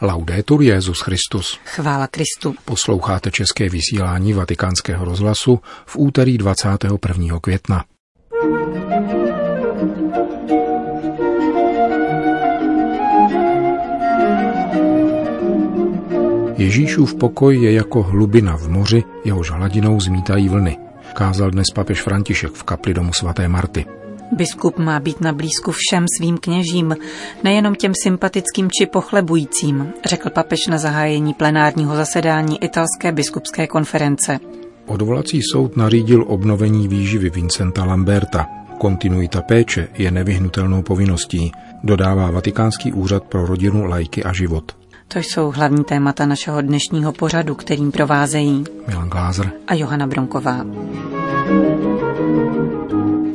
Laudetur Jezus Christus. Chvála Kristu. Posloucháte české vysílání Vatikánského rozhlasu v úterý 21. května. Ježíšův pokoj je jako hlubina v moři, jehož hladinou zmítají vlny, kázal dnes papež František v kapli domu svaté Marty. Biskup má být na blízku všem svým kněžím, nejenom těm sympatickým či pochlebujícím, řekl papež na zahájení plenárního zasedání italské biskupské konference. Odvolací soud nařídil obnovení výživy Vincenta Lamberta. Kontinuita péče je nevyhnutelnou povinností, dodává Vatikánský úřad pro rodinu, lajky a život. To jsou hlavní témata našeho dnešního pořadu, kterým provázejí Milan Glázer a Johana Bronková.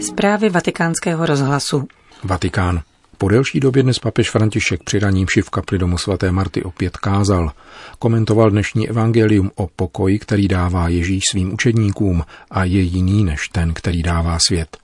Zprávy vatikánského rozhlasu. Vatikán. Po delší době dnes papež František při raním v kapli domu svaté Marty opět kázal. Komentoval dnešní evangelium o pokoji, který dává Ježíš svým učedníkům a je jiný než ten, který dává svět.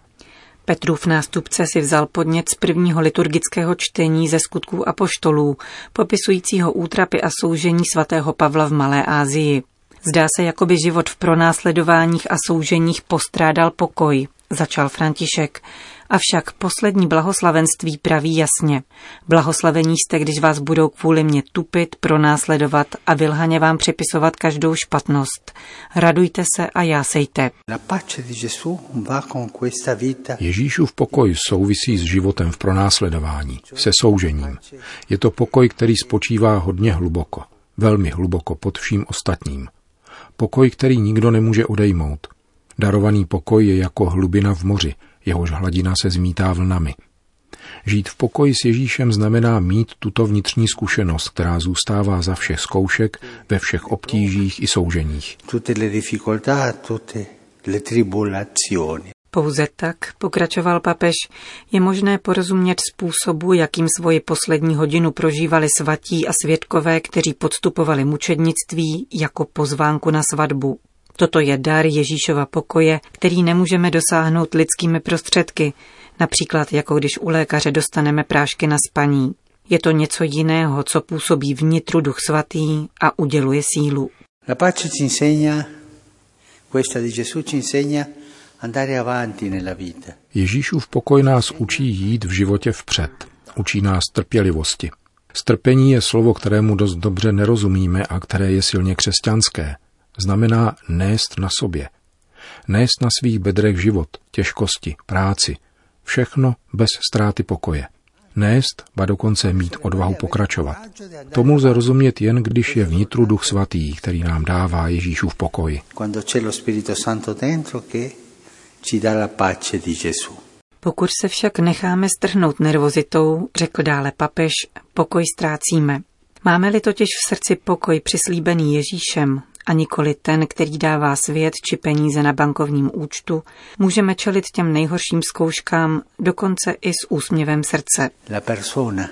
Petrův nástupce si vzal podnět z prvního liturgického čtení ze skutků apoštolů, popisujícího útrapy a soužení svatého Pavla v Malé Ázii. Zdá se, jako by život v pronásledováních a souženích postrádal pokoj, začal František. Avšak poslední blahoslavenství praví jasně. Blahoslavení jste, když vás budou kvůli mě tupit, pronásledovat a vylhaně vám připisovat každou špatnost. Radujte se a jásejte. Ježíšův pokoj souvisí s životem v pronásledování, se soužením. Je to pokoj, který spočívá hodně hluboko, velmi hluboko pod vším ostatním. Pokoj, který nikdo nemůže odejmout. Darovaný pokoj je jako hlubina v moři, jehož hladina se zmítá vlnami. Žít v pokoji s Ježíšem znamená mít tuto vnitřní zkušenost, která zůstává za všech zkoušek, ve všech obtížích i souženích. Pouze tak, pokračoval papež, je možné porozumět způsobu, jakým svoji poslední hodinu prožívali svatí a svědkové, kteří podstupovali mučednictví jako pozvánku na svatbu. Toto je dar Ježíšova pokoje, který nemůžeme dosáhnout lidskými prostředky, například jako když u lékaře dostaneme prášky na spaní. Je to něco jiného, co působí vnitru duch svatý a uděluje sílu. La pace ci insegna, questa di Gesù ci insegna andare avanti nella vita. Ježíšův pokoj nás učí jít v životě vpřed. Učí nás trpělivosti. Strpení je slovo, kterému dost dobře nerozumíme a které je silně křesťanské – znamená nést na sobě. Nést na svých bedrech život, těžkosti, práci, všechno bez ztráty pokoje. Nést, ba dokonce mít odvahu pokračovat. Tomu lze rozumět jen, když je vnitru duch svatý, který nám dává Ježíšův pokoj. Pokud se však necháme strhnout nervozitou, řekl dále papež, pokoj ztrácíme. Máme-li totiž v srdci pokoj přislíbený Ježíšem, a nikoli ten, který dává svět či peníze na bankovním účtu, můžeme čelit těm nejhorším zkouškám dokonce i s úsměvem srdce. La persona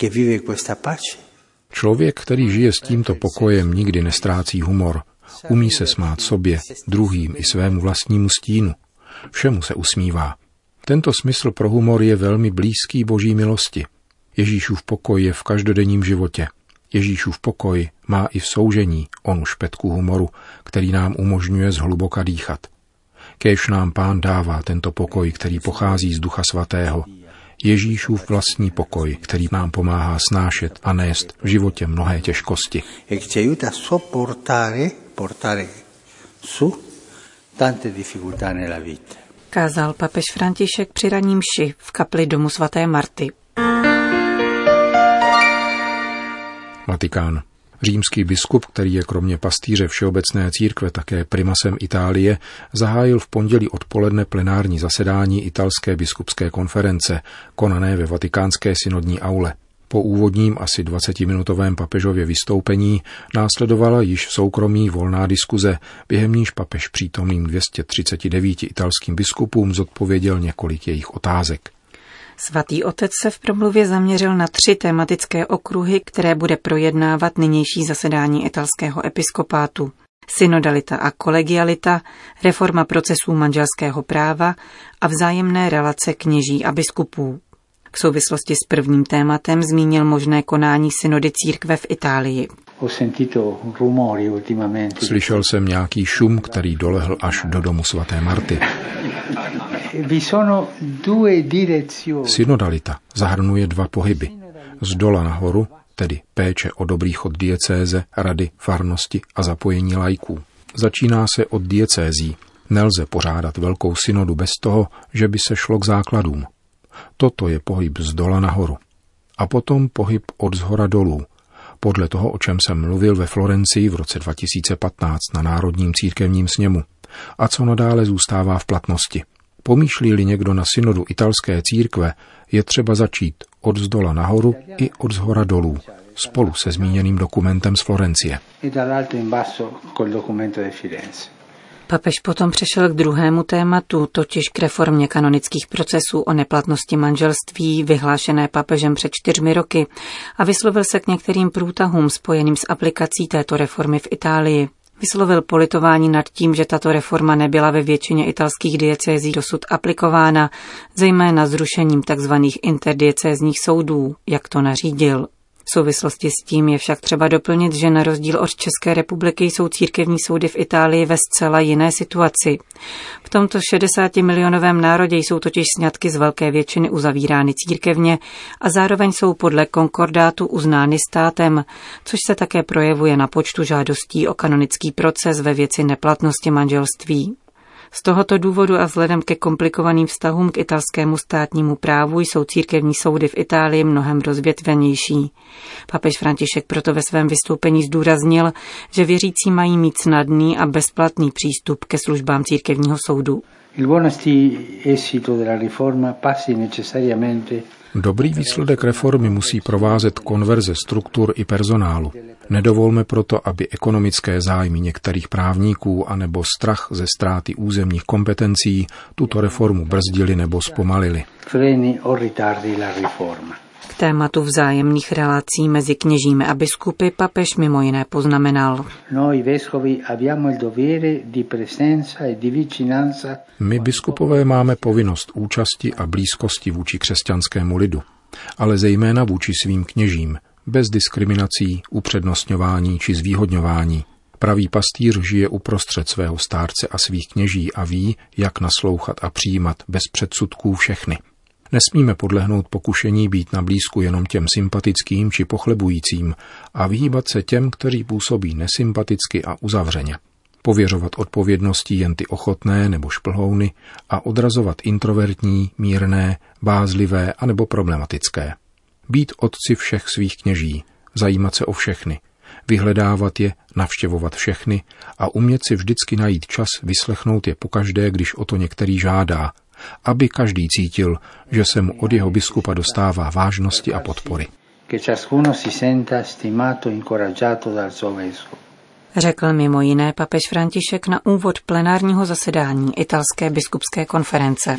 che vive questa pace Člověk, který žije s tímto pokojem, nikdy nestrácí humor. Umí se smát sobě, druhým i svému vlastnímu stínu. Všemu se usmívá. Tento smysl pro humor je velmi blízký boží milosti. Ježíšův pokoj je v každodenním životě. Ježíšův pokoj má i v soužení onu špetku humoru, který nám umožňuje zhluboka dýchat. Kéž nám pán dává tento pokoj, který pochází z Ducha Svatého, Ježíšův vlastní pokoj, který nám pomáhá snášet a nést v životě mnohé těžkosti. e che ci aiuta a sopportare, portare su tante difficoltà nella vita. Kázal papež František při raním ši v kapli domu svaté Marty. Vatikán. Římský biskup, který je kromě pastýře Všeobecné církve také primasem Itálie, zahájil v pondělí odpoledne plenární zasedání italské biskupské konference, konané ve vatikánské synodní aule. Po úvodním asi 20-minutovém papežově vystoupení následovala již soukromí volná diskuze, během níž papež přítomným 239 italským biskupům zodpověděl několik jejich otázek. Svatý otec se v promluvě zaměřil na tři tematické okruhy, které bude projednávat nynější zasedání italského episkopátu. Synodalita a kolegialita, reforma procesů manželského práva a vzájemné relace kněží a biskupů. V souvislosti s prvním tématem zmínil možné konání synody církve v Itálii. Slyšel jsem nějaký šum, který dolehl až do domu svaté Marty. Synodalita zahrnuje dva pohyby. Z dola nahoru, tedy péče o dobrý chod diecéze, rady, farnosti a zapojení lajků. Začíná se od diecézí. Nelze pořádat velkou synodu bez toho, že by se šlo k základům. Toto je pohyb z dola nahoru. A potom pohyb od zhora dolů, podle toho, o čem jsem mluvil ve Florencii v roce 2015 na Národním církevním sněmu a co nadále zůstává v platnosti. Pomýšlí-li někdo na synodu italské církve, je třeba začít od zdola nahoru i od zhora dolů, spolu se zmíněným dokumentem z Florencie. Papež potom přešel k druhému tématu, totiž k reformě kanonických procesů o neplatnosti manželství, vyhlášené papežem před čtyřmi roky, a vyslovil se k některým průtahům spojeným s aplikací této reformy v Itálii. Vyslovil politování nad tím, že tato reforma nebyla ve většině italských diecézí dosud aplikována, zejména zrušením tzv. interdiecézních soudů, jak to nařídil. V souvislosti s tím je však třeba doplnit, že na rozdíl od České republiky jsou církevní soudy v Itálii ve zcela jiné situaci. V tomto 60 milionovém národě jsou totiž sňatky z velké většiny uzavírány církevně a zároveň jsou podle konkordátu uznány státem, což se také projevuje na počtu žádostí o kanonický proces ve věci neplatnosti manželství. Z tohoto důvodu a vzhledem ke komplikovaným vztahům k italskému státnímu právu jsou církevní soudy v Itálii mnohem rozvětvenější. Papež František proto ve svém vystoupení zdůraznil, že věřící mají mít snadný a bezplatný přístup ke službám církevního soudu. Il buon esito della riforma passi necessariamente Dobrý výsledek reformy musí provázet konverze struktur i personálu. Nedovolme proto, aby ekonomické zájmy některých právníků anebo strach ze ztráty územních kompetencí tuto reformu brzdili nebo zpomalili. Freni o ritardi la riforma. K tématu vzájemných relací mezi kněžími a biskupy papež mimo jiné poznamenal. E My biskupové máme povinnost účasti a blízkosti vůči křesťanskému lidu, ale zejména vůči svým kněžím, bez diskriminací, upřednostňování či zvýhodňování. Pravý pastýř žije uprostřed svého stárce a svých kněží a ví, jak naslouchat a přijímat bez předsudků všechny. Nesmíme podlehnout pokušení být na blízku jenom těm sympatickým či pochlebujícím a vyhýbat se těm, kteří působí nesympaticky a uzavřeně. Pověřovat odpovědností jen ty ochotné nebo šplhouny a odrazovat introvertní, mírné, bázlivé anebo problematické. Být otci všech svých kněží, zajímat se o všechny, vyhledávat je, navštěvovat všechny a umět si vždycky najít čas vyslechnout je pokaždé, když o to některý žádá, aby každý cítil, že se mu od jeho biskupa dostává vážnosti a podpory. Řekl mimo jiné papež František na úvod plenárního zasedání italské biskupské konference.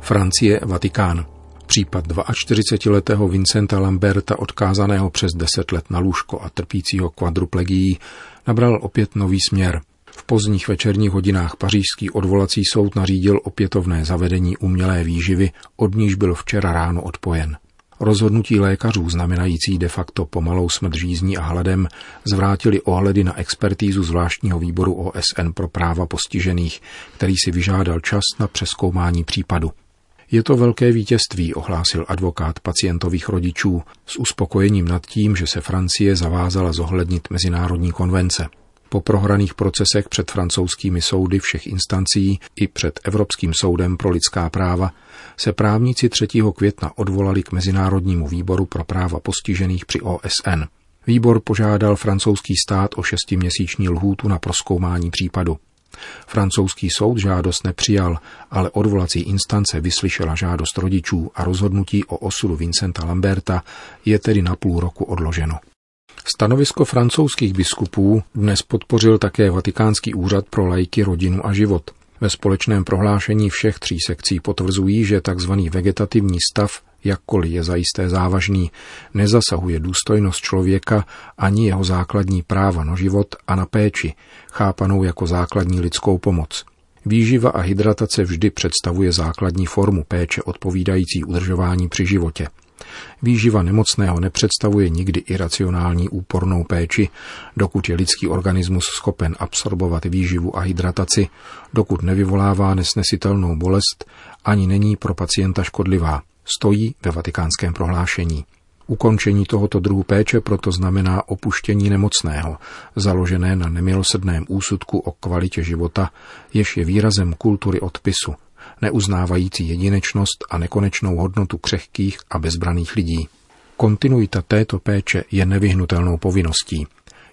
Francie, Vatikán. Případ 42-letého Vincenta Lamberta, odkázaného přes 10 let na lůžko a trpícího kvadruplegií, nabral opět nový směr. V pozdních večerních hodinách pařížský odvolací soud nařídil opětovné zavedení umělé výživy, od níž byl včera ráno odpojen. Rozhodnutí lékařů znamenající de facto pomalou smrt žízní a hladem zvrátili ohledy na expertízu zvláštního výboru OSN pro práva postižených, který si vyžádal čas na přeskoumání případu. Je to velké vítězství, ohlásil advokát pacientových rodičů s uspokojením nad tím, že se Francie zavázala zohlednit mezinárodní konvence. Po prohraných procesech před francouzskými soudy všech instancí i před Evropským soudem pro lidská práva se právníci 3. května odvolali k Mezinárodnímu výboru pro práva postižených při OSN. Výbor požádal francouzský stát o šestiměsíční lhůtu na proskoumání případu. Francouzský soud žádost nepřijal, ale odvolací instance vyslyšela žádost rodičů a rozhodnutí o osudu Vincenta Lamberta je tedy na půl roku odloženo. Stanovisko francouzských biskupů dnes podpořil také Vatikánský úřad pro lajky, rodinu a život. Ve společném prohlášení všech tří sekcí potvrzují, že tzv. vegetativní stav jakkoliv je zajisté závažný, nezasahuje důstojnost člověka ani jeho základní práva na život a na péči, chápanou jako základní lidskou pomoc. Výživa a hydratace vždy představuje základní formu péče odpovídající udržování při životě. Výživa nemocného nepředstavuje nikdy iracionální úpornou péči, dokud je lidský organismus schopen absorbovat výživu a hydrataci, dokud nevyvolává nesnesitelnou bolest, ani není pro pacienta škodlivá, stojí ve vatikánském prohlášení. Ukončení tohoto druhu péče proto znamená opuštění nemocného, založené na nemilosrdném úsudku o kvalitě života, jež je výrazem kultury odpisu, neuznávající jedinečnost a nekonečnou hodnotu křehkých a bezbraných lidí. Kontinuita této péče je nevyhnutelnou povinností.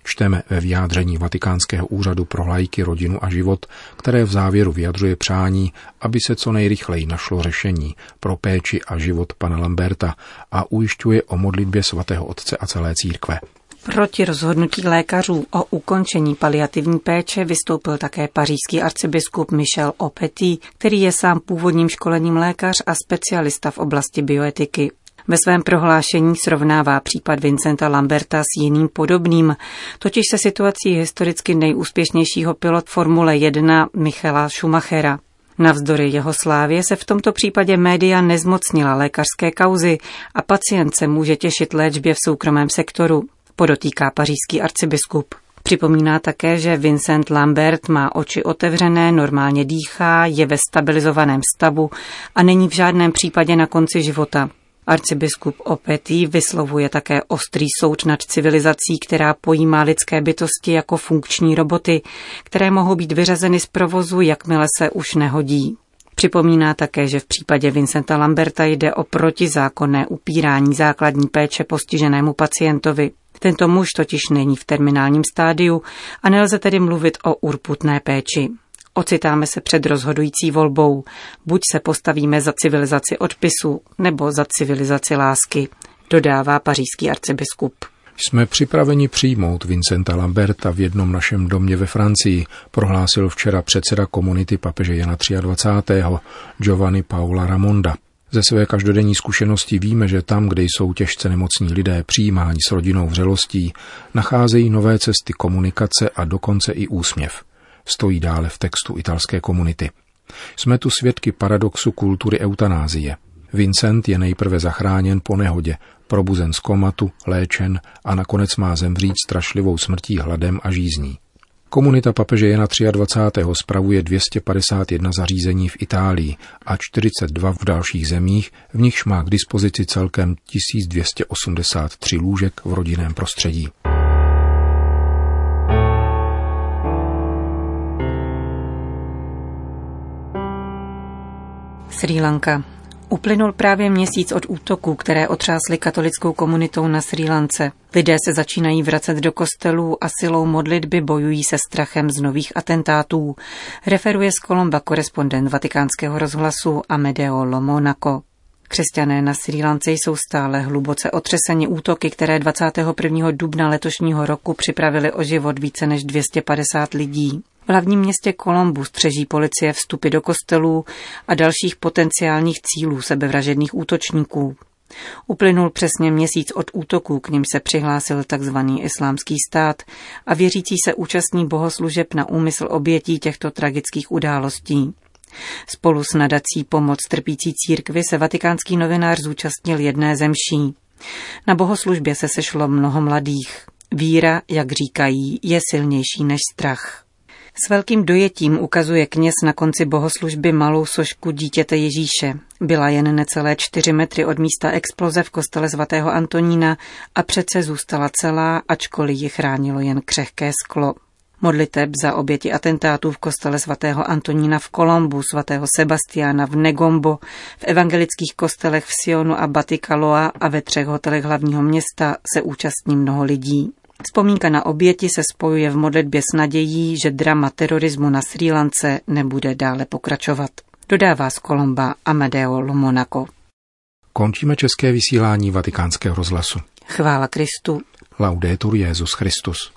Čteme ve vyjádření Vatikánského úřadu pro lajky, rodinu a život, které v závěru vyjadřuje přání, aby se co nejrychleji našlo řešení pro péči a život pana Lamberta a ujišťuje o modlitbě svatého otce a celé církve. Proti rozhodnutí lékařů o ukončení paliativní péče vystoupil také pařížský arcibiskup Michel Opetý, který je sám původním školením lékař a specialista v oblasti bioetiky. Ve svém prohlášení srovnává případ Vincenta Lamberta s jiným podobným, totiž se situací historicky nejúspěšnějšího pilot Formule 1 Michaela Schumachera. Navzdory jeho slávě se v tomto případě média nezmocnila lékařské kauzy a pacient se může těšit léčbě v soukromém sektoru podotýká pařížský arcibiskup. Připomíná také, že Vincent Lambert má oči otevřené, normálně dýchá, je ve stabilizovaném stavu a není v žádném případě na konci života. Arcibiskup Opetý vyslovuje také ostrý soud nad civilizací, která pojímá lidské bytosti jako funkční roboty, které mohou být vyřazeny z provozu, jakmile se už nehodí. Připomíná také, že v případě Vincenta Lamberta jde o protizákonné upírání základní péče postiženému pacientovi. Tento muž totiž není v terminálním stádiu a nelze tedy mluvit o urputné péči. Ocitáme se před rozhodující volbou. Buď se postavíme za civilizaci odpisu, nebo za civilizaci lásky, dodává pařížský arcibiskup. Jsme připraveni přijmout Vincenta Lamberta v jednom našem domě ve Francii, prohlásil včera předseda komunity papeže Jana 23. Giovanni Paula Ramonda. Ze své každodenní zkušenosti víme, že tam, kde jsou těžce nemocní lidé přijímáni s rodinou vřelostí, nacházejí nové cesty komunikace a dokonce i úsměv. Stojí dále v textu italské komunity. Jsme tu svědky paradoxu kultury eutanázie. Vincent je nejprve zachráněn po nehodě, probuzen z komatu, léčen a nakonec má zemřít strašlivou smrtí hladem a žízní. Komunita papeže Jana 23. spravuje 251 zařízení v Itálii a 42 v dalších zemích, v nichž má k dispozici celkem 1283 lůžek v rodinném prostředí. Sri Lanka. Uplynul právě měsíc od útoků, které otřásly katolickou komunitou na Sri Lance. Lidé se začínají vracet do kostelů a silou modlitby bojují se strachem z nových atentátů, referuje z Kolomba korespondent vatikánského rozhlasu Amedeo Lomonaco. Křesťané na Sri Lance jsou stále hluboce otřeseni útoky, které 21. dubna letošního roku připravili o život více než 250 lidí. V hlavním městě Kolombu střeží policie vstupy do kostelů a dalších potenciálních cílů sebevražedných útočníků. Uplynul přesně měsíc od útoku, k ním se přihlásil tzv. islámský stát a věřící se účastní bohoslužeb na úmysl obětí těchto tragických událostí. Spolu s nadací Pomoc trpící církvy se vatikánský novinář zúčastnil jedné zemší. Na bohoslužbě se sešlo mnoho mladých. Víra, jak říkají, je silnější než strach. S velkým dojetím ukazuje kněz na konci bohoslužby malou sošku dítěte Ježíše. Byla jen necelé čtyři metry od místa exploze v kostele svatého Antonína a přece zůstala celá, ačkoliv ji chránilo jen křehké sklo. Modliteb za oběti atentátů v kostele svatého Antonína v Kolombu, svatého Sebastiana v Negombo, v evangelických kostelech v Sionu a Batikaloa a ve třech hotelech hlavního města se účastní mnoho lidí. Vzpomínka na oběti se spojuje v modlitbě s nadějí, že drama terorismu na Sri Lance nebude dále pokračovat. Dodává z Kolomba Amadeo Lomonaco. Končíme české vysílání vatikánského rozhlasu. Chvála Kristu. Laudetur Jezus Christus.